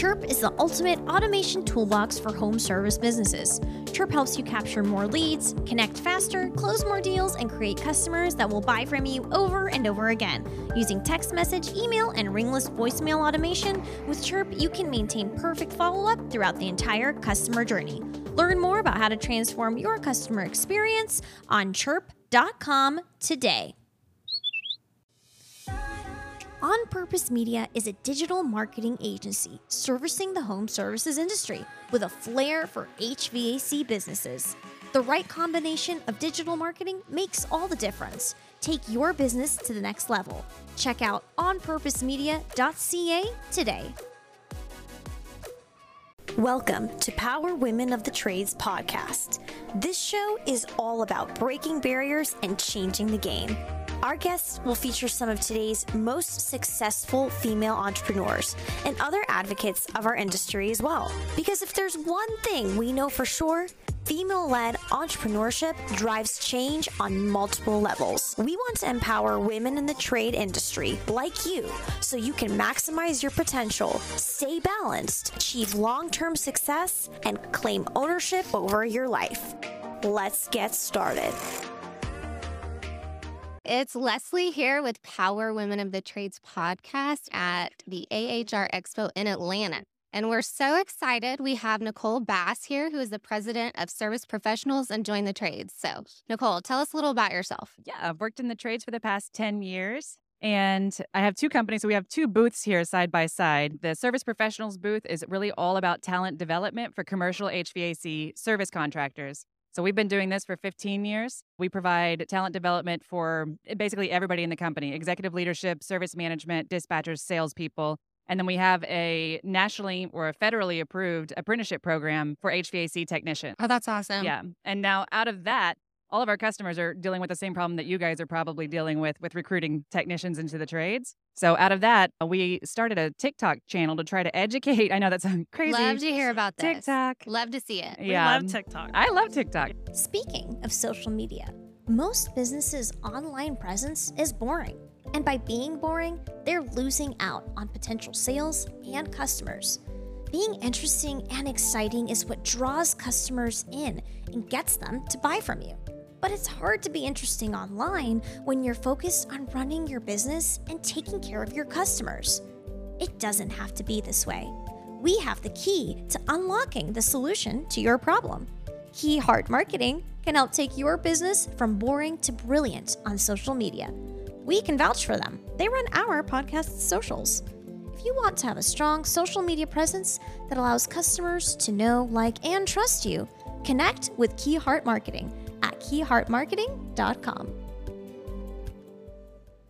Chirp is the ultimate automation toolbox for home service businesses. Chirp helps you capture more leads, connect faster, close more deals, and create customers that will buy from you over and over again. Using text message, email, and ringless voicemail automation, with Chirp, you can maintain perfect follow up throughout the entire customer journey. Learn more about how to transform your customer experience on chirp.com today. On Purpose Media is a digital marketing agency servicing the home services industry with a flair for HVAC businesses. The right combination of digital marketing makes all the difference. Take your business to the next level. Check out onpurposemedia.ca today. Welcome to Power Women of the Trades podcast. This show is all about breaking barriers and changing the game. Our guests will feature some of today's most successful female entrepreneurs and other advocates of our industry as well. Because if there's one thing we know for sure, female led entrepreneurship drives change on multiple levels. We want to empower women in the trade industry like you so you can maximize your potential, stay balanced, achieve long term success, and claim ownership over your life. Let's get started. It's Leslie here with Power Women of the Trades podcast at the AHR Expo in Atlanta. And we're so excited. We have Nicole Bass here, who is the president of Service Professionals and Join the Trades. So, Nicole, tell us a little about yourself. Yeah, I've worked in the trades for the past 10 years. And I have two companies. So we have two booths here side by side. The Service Professionals booth is really all about talent development for commercial HVAC service contractors. So we've been doing this for 15 years. We provide talent development for eh, basically everybody in the company executive leadership, service management, dispatchers, salespeople. And then we have a nationally or a federally approved apprenticeship program for HVAC technicians. Oh, that's awesome. Yeah. And now out of that, all of our customers are dealing with the same problem that you guys are probably dealing with with recruiting technicians into the trades. So out of that, we started a TikTok channel to try to educate. I know that sounds crazy. Love to hear about this. TikTok. Love to see it. Yeah. We love TikTok. I love TikTok. Speaking of social media, most businesses' online presence is boring. And by being boring, they're losing out on potential sales and customers. Being interesting and exciting is what draws customers in and gets them to buy from you. But it's hard to be interesting online when you're focused on running your business and taking care of your customers. It doesn't have to be this way. We have the key to unlocking the solution to your problem. Key Heart Marketing can help take your business from boring to brilliant on social media. We can vouch for them. They run our podcast socials. If you want to have a strong social media presence that allows customers to know, like, and trust you, connect with Key Heart Marketing keyheartmarketing.com.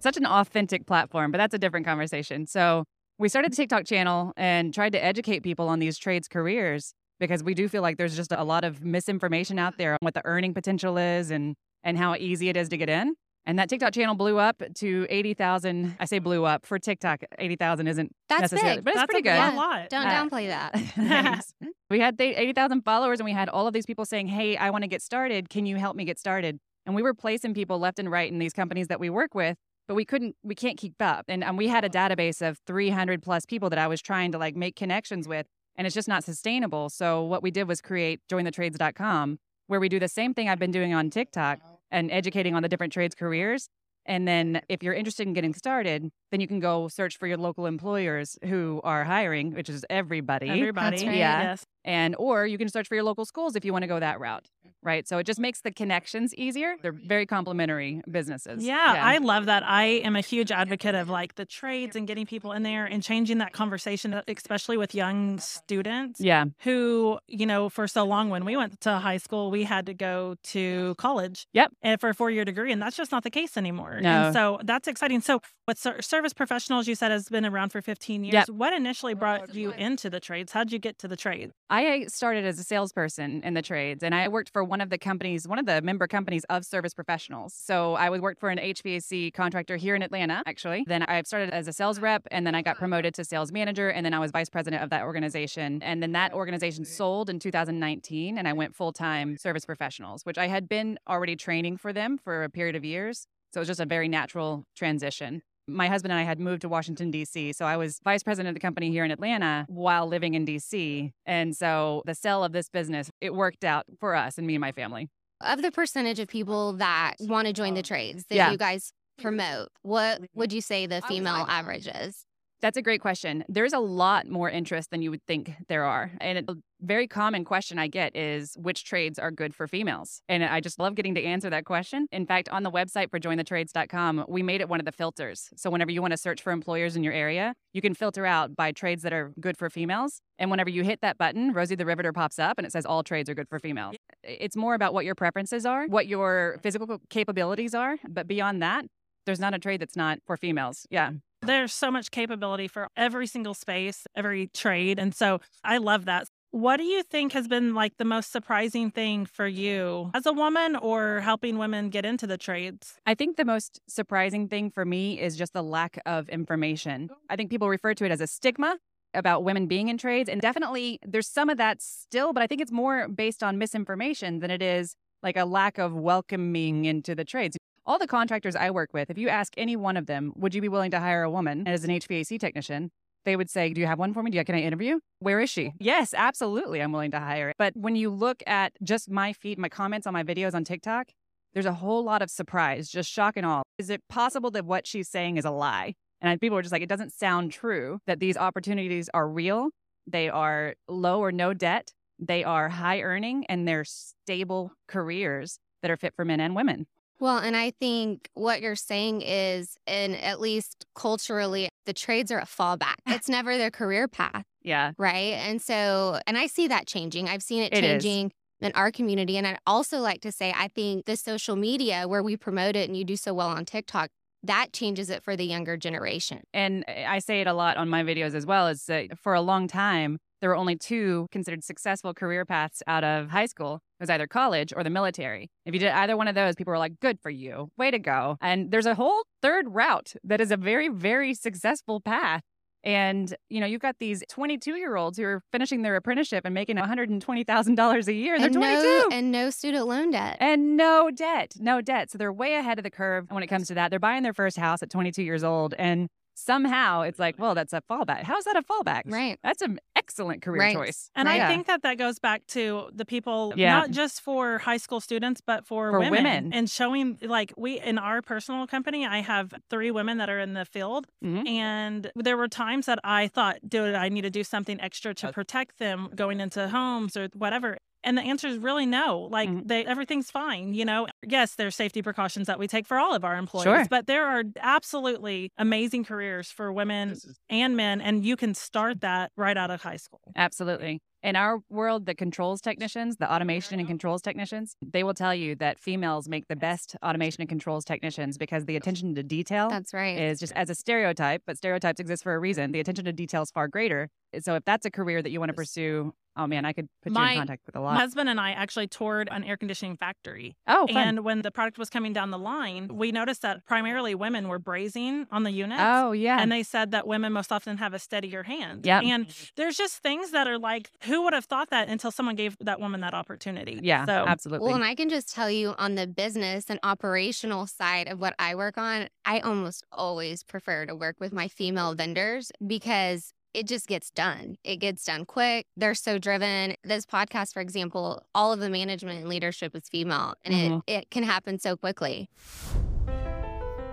Such an authentic platform, but that's a different conversation. So we started the TikTok channel and tried to educate people on these trades careers because we do feel like there's just a lot of misinformation out there on what the earning potential is and and how easy it is to get in. And that TikTok channel blew up to 80,000. I say blew up for TikTok. 80,000 isn't That's necessarily, big. but it's That's pretty a good. lot. lot. Don't Uh, downplay that. Thanks. we had the 80,000 followers and we had all of these people saying, Hey, I want to get started. Can you help me get started? And we were placing people left and right in these companies that we work with, but we couldn't, we can't keep up. And, and we had a database of 300 plus people that I was trying to like make connections with, and it's just not sustainable. So what we did was create jointhetrades.com, where we do the same thing I've been doing on TikTok and educating on the different trades careers. And then if you're interested in getting started, then you can go search for your local employers who are hiring, which is everybody. Everybody. That's right. Yeah. Yes. And or you can search for your local schools if you want to go that route. Right. So it just makes the connections easier. They're very complementary businesses. Yeah, I love that. I am a huge advocate of like the trades and getting people in there and changing that conversation, uh, especially with young students yeah. who, you know, for so long when we went to high school, we had to go to college. Yep. And for a four year degree. And that's just not the case anymore. No. And so that's exciting. So, with service professionals, you said has been around for 15 years. Yep. What initially brought you into the trades? How'd you get to the trades? I started as a salesperson in the trades and I worked for one of the companies, one of the member companies of service professionals. So I would work for an HVAC contractor here in Atlanta, actually. Then I started as a sales rep and then I got promoted to sales manager and then I was vice president of that organization. And then that organization sold in 2019 and I went full time service professionals, which I had been already training for them for a period of years. So it was just a very natural transition. My husband and I had moved to Washington, D.C. So I was vice president of the company here in Atlanta while living in D.C. And so the sale of this business, it worked out for us and me and my family. Of the percentage of people that want to join the trades that Yeah. you guys promote, what would you say the female average is? That's a great question. There's a lot more interest than you would think there are. And a very common question I get is which trades are good for females? And I just love getting to answer that question. In fact, on the website for jointhetrades.com, we made it one of the filters. So whenever you want to search for employers in your area, you can filter out by trades that are good for females. And whenever you hit that button, Rosie the Riveter pops up and it says all trades are good for females. It's more about what your preferences are, what your physical capabilities are. But beyond that, there's not a trade that's not for females. Yeah. Mm. There's so much capability for every single space, every trade. And so I love that. What do you think has been like the most surprising thing for you as a woman or helping women get into the trades? I think the most surprising thing for me is just the lack of information. Oh. I think people refer to it as a stigma about women being in trades. And definitely there's some of that still, but I think it's more based on misinformation than it is like a lack of welcoming into the trades. All the contractors I work with, if you ask any one of them, would you be willing to hire a woman as an HVAC technician? They would say, Do you have one for me? Do you, can I interview? Where is she? Yes, absolutely. I'm willing to hire. But when you look at just my feed, my comments on my videos on TikTok, there's a whole lot of surprise, just shock and all. Is it possible that what she's saying is a lie? And people are just like, it doesn't sound true that these opportunities are real. They are low or no debt. They are high earning and they're stable careers that are fit for men and women. Well, and I think what you're saying is, and at least culturally, the trades are a fallback. It's never their career path, Yeah. right? And so, and I see that changing. I've seen it It is. changing in our community. And I'd also like to say, I think the social media where we promote it and you do so well on TikTok, that changes it for the younger generation. And eh, I say it a lot on my videos as well is that for a long time, there were only two considered successful career paths out of high school. It was either college or the military. If you did either one of those, people were like, good for you. Way to go. And there's a whole third route that is a very, very successful path. And, you know, you've got these 22 year olds who are finishing their apprenticeship and making $120,000 a year. They're and 22 no, and no student loan debt. and no debt, no debt. So they're way ahead of the curve when it comes to that. They're buying their first house at 22 years old. And somehow it's like, well, that's a fallback. How is that a fallback? Right. That's an excellent career Right. choice. And Yeah. I think that that goes back to the people, Yeah. not just for high school students, but for, For women. And showing, like, we in our personal company, I have three women that are in the field. Mhm. And there were times that I thought, do I need to do something extra to protect them going into homes or whatever? And the answer is really no. Like Mhm. they everything's fine, you know. Yes, there's safety precautions that we take for all of our employees, Sure. but there are absolutely amazing careers for women and men and you can start that right out of high school. Absolutely. In our world, the controls technicians, the automation and controls technicians, they will tell you that females make the best automation and controls technicians because the attention to detail That's right. is just as a stereotype, but stereotypes exist for a reason. The attention to detail is far greater. So if that's a career that you want to pursue, oh man, I could put you in contact with a lot. My husband and I actually toured an air conditioning factory. Oh, fun. And when the product was coming down the line, we noticed that primarily women were brazing on the unit. oh, yeah. And they said that women most often have a steadier hand. Yep. And there's just things that are like, who would have thought that until someone gave that woman that opportunity? yeah, So absolutely. Well, and I can just tell you on the business and operational side of what I work on, I almost always prefer to work with my female vendors because it just gets done. It gets done quick. They're so driven. This podcast, for example, all of the management and leadership is female and Mhm. it, it can happen so quickly.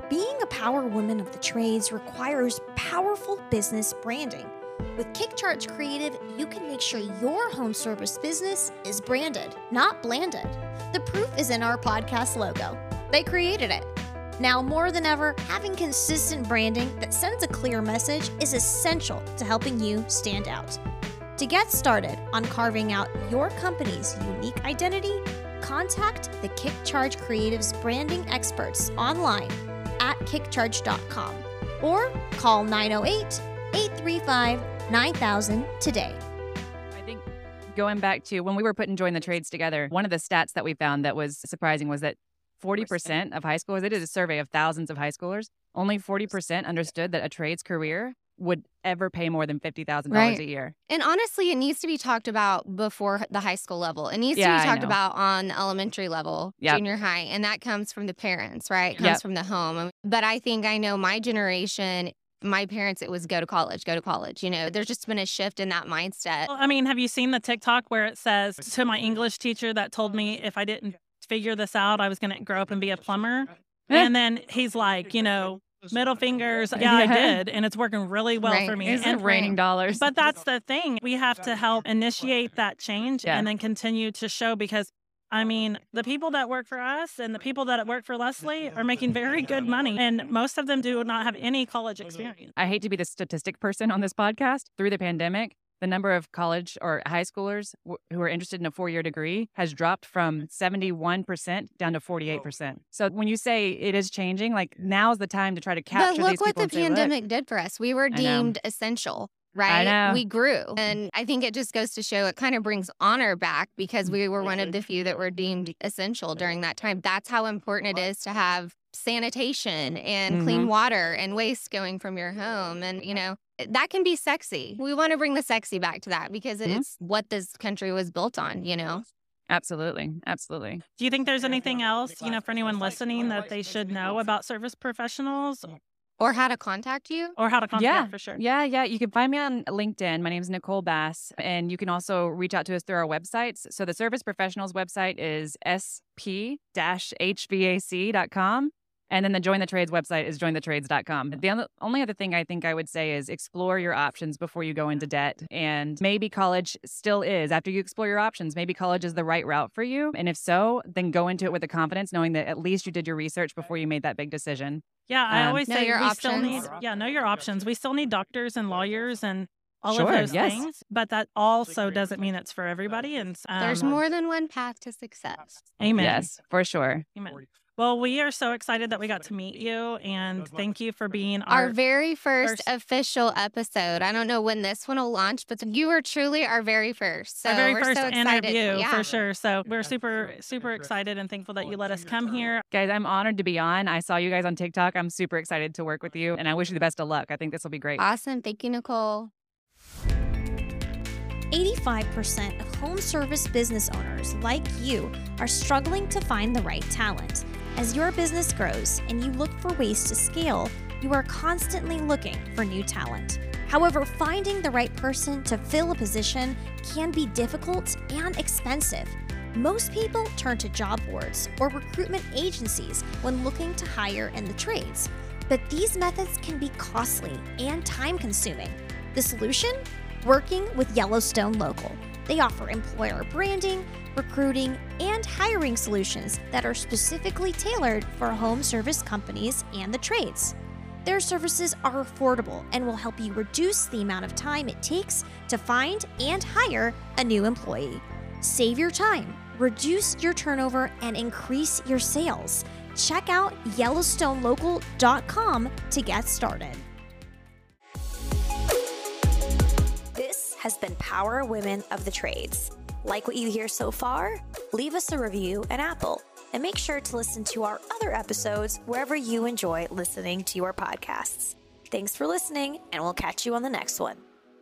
Being a power woman of the trades requires powerful business branding. With KickCharge Creative, you can make sure your home service business is branded, not blanded. The proof is in our podcast logo. They created it. Now, more than ever, having consistent branding that sends a clear message is essential to helping you stand out. To get started on carving out your company's unique identity, contact the KickCharge Creative's branding experts online at kickcharge.com or call 908 835 9000 today. I think going back to when we were putting Join the Trades together, one of the stats that we found that was surprising was that 40% of high schoolers, they did a survey of thousands of high schoolers, only 40% understood that a trades career would ever pay more than $50,000 Right. a year. And honestly, it needs to be talked about before the high school level. It needs Yeah, to be talked about on elementary level, Yep. junior high, and that comes from the parents, right? It comes Yep. from the home. But I think I know my generation, my parents, it was go to college, go to college. You know, there's just been a shift in that mindset. Well, I mean, have you seen the TikTok where it says to my English teacher that told me if I didn't figure this out, I was going to grow up and be a plumber? and then he's like, you know, middle fingers. Yeah, I did. And it's working really well Right. for me. Is it And- raining dollars? But that's the thing. We have to help initiate that change Yeah. and then continue to show because. I mean, the people that work for us and the people that work for Leslie are making very good money, and most of them do not have any college experience. I hate to be the statistic person on this podcast. Through the pandemic, the number of college or high schoolers w- who are interested in a four year degree has dropped from 71% down to 48%. So when you say it is changing, like now is the time to try to But capture look these what people the and say, "Look, pandemic did for us. We were deemed essential, right? know. We grew. And I think it just goes to show it kind of brings honor back because we were one of the few that were deemed essential during that time. That's how important it is to have sanitation and clean Mm-hmm. water and waste going from your home. And, you know, that can be sexy. We want to bring the sexy back to that because Mhm. it's what this country was built on, you know? Absolutely. Absolutely. Do you think there's anything else, you know, for anyone listening that they should know about service professionals Or how to contact you. or how to contact Yeah, for sure? Yeah, yeah. You can find me on LinkedIn. My name is Nicole Bass. And you can also reach out to us through our websites. So the Service Professionals website is sp-hvac.com. And then the Join the Trades website is jointhetrades.com. The other- only other thing I think I would say is explore your options before you go into debt. And maybe college still is. After you explore your options, maybe college is the right route for you. And if so, then go into it with the confidence, knowing that at least you did your research before you made that big decision. Yeah, I Um, always Know say your we still need options. yeah, know your options. We still need doctors and lawyers and all Sure, of those yes. things, but that also doesn't mean it's for everybody. And um, There's more than one path to success. Amen. Yes, for sure. Amen. Well, we are so excited that we got to meet you, and thank you for being our our. very first, first- official episode. I don't know when this one will launch, but you were truly our very first. So our very we're first so excited. interview yeah. for sure. So we're super, super excited and thankful that you let us come here. Guys, I'm honored to be on. I saw you guys on TikTok. I'm super excited to work with you, and I wish you the best of luck. I think this will be great. Awesome. Thank you, Nicole. 85% of home service business owners, like you, are struggling to find the right talent. As your business grows and you look for ways to scale, you are constantly looking for new talent. However, finding the right person to fill a position can be difficult and expensive. Most people turn to job boards or recruitment agencies when looking to hire in the trades, but these methods can be costly and time consuming. The solution? Working with Yellowstone Local. They offer employer branding, recruiting, and hiring solutions that are specifically tailored for home service companies and the trades. Their services are affordable and will help you reduce the amount of time it takes to find and hire a new employee. Save your time, reduce your turnover, and increase your sales. Check out YellowstoneLocal.com to get started. This has been Power Women of the Trades. Like what you hear so far? Leave us a review and Apple. And make sure to listen to our other episodes wherever you enjoy listening to your podcasts. Thanks for listening, and we'll catch you on the next one.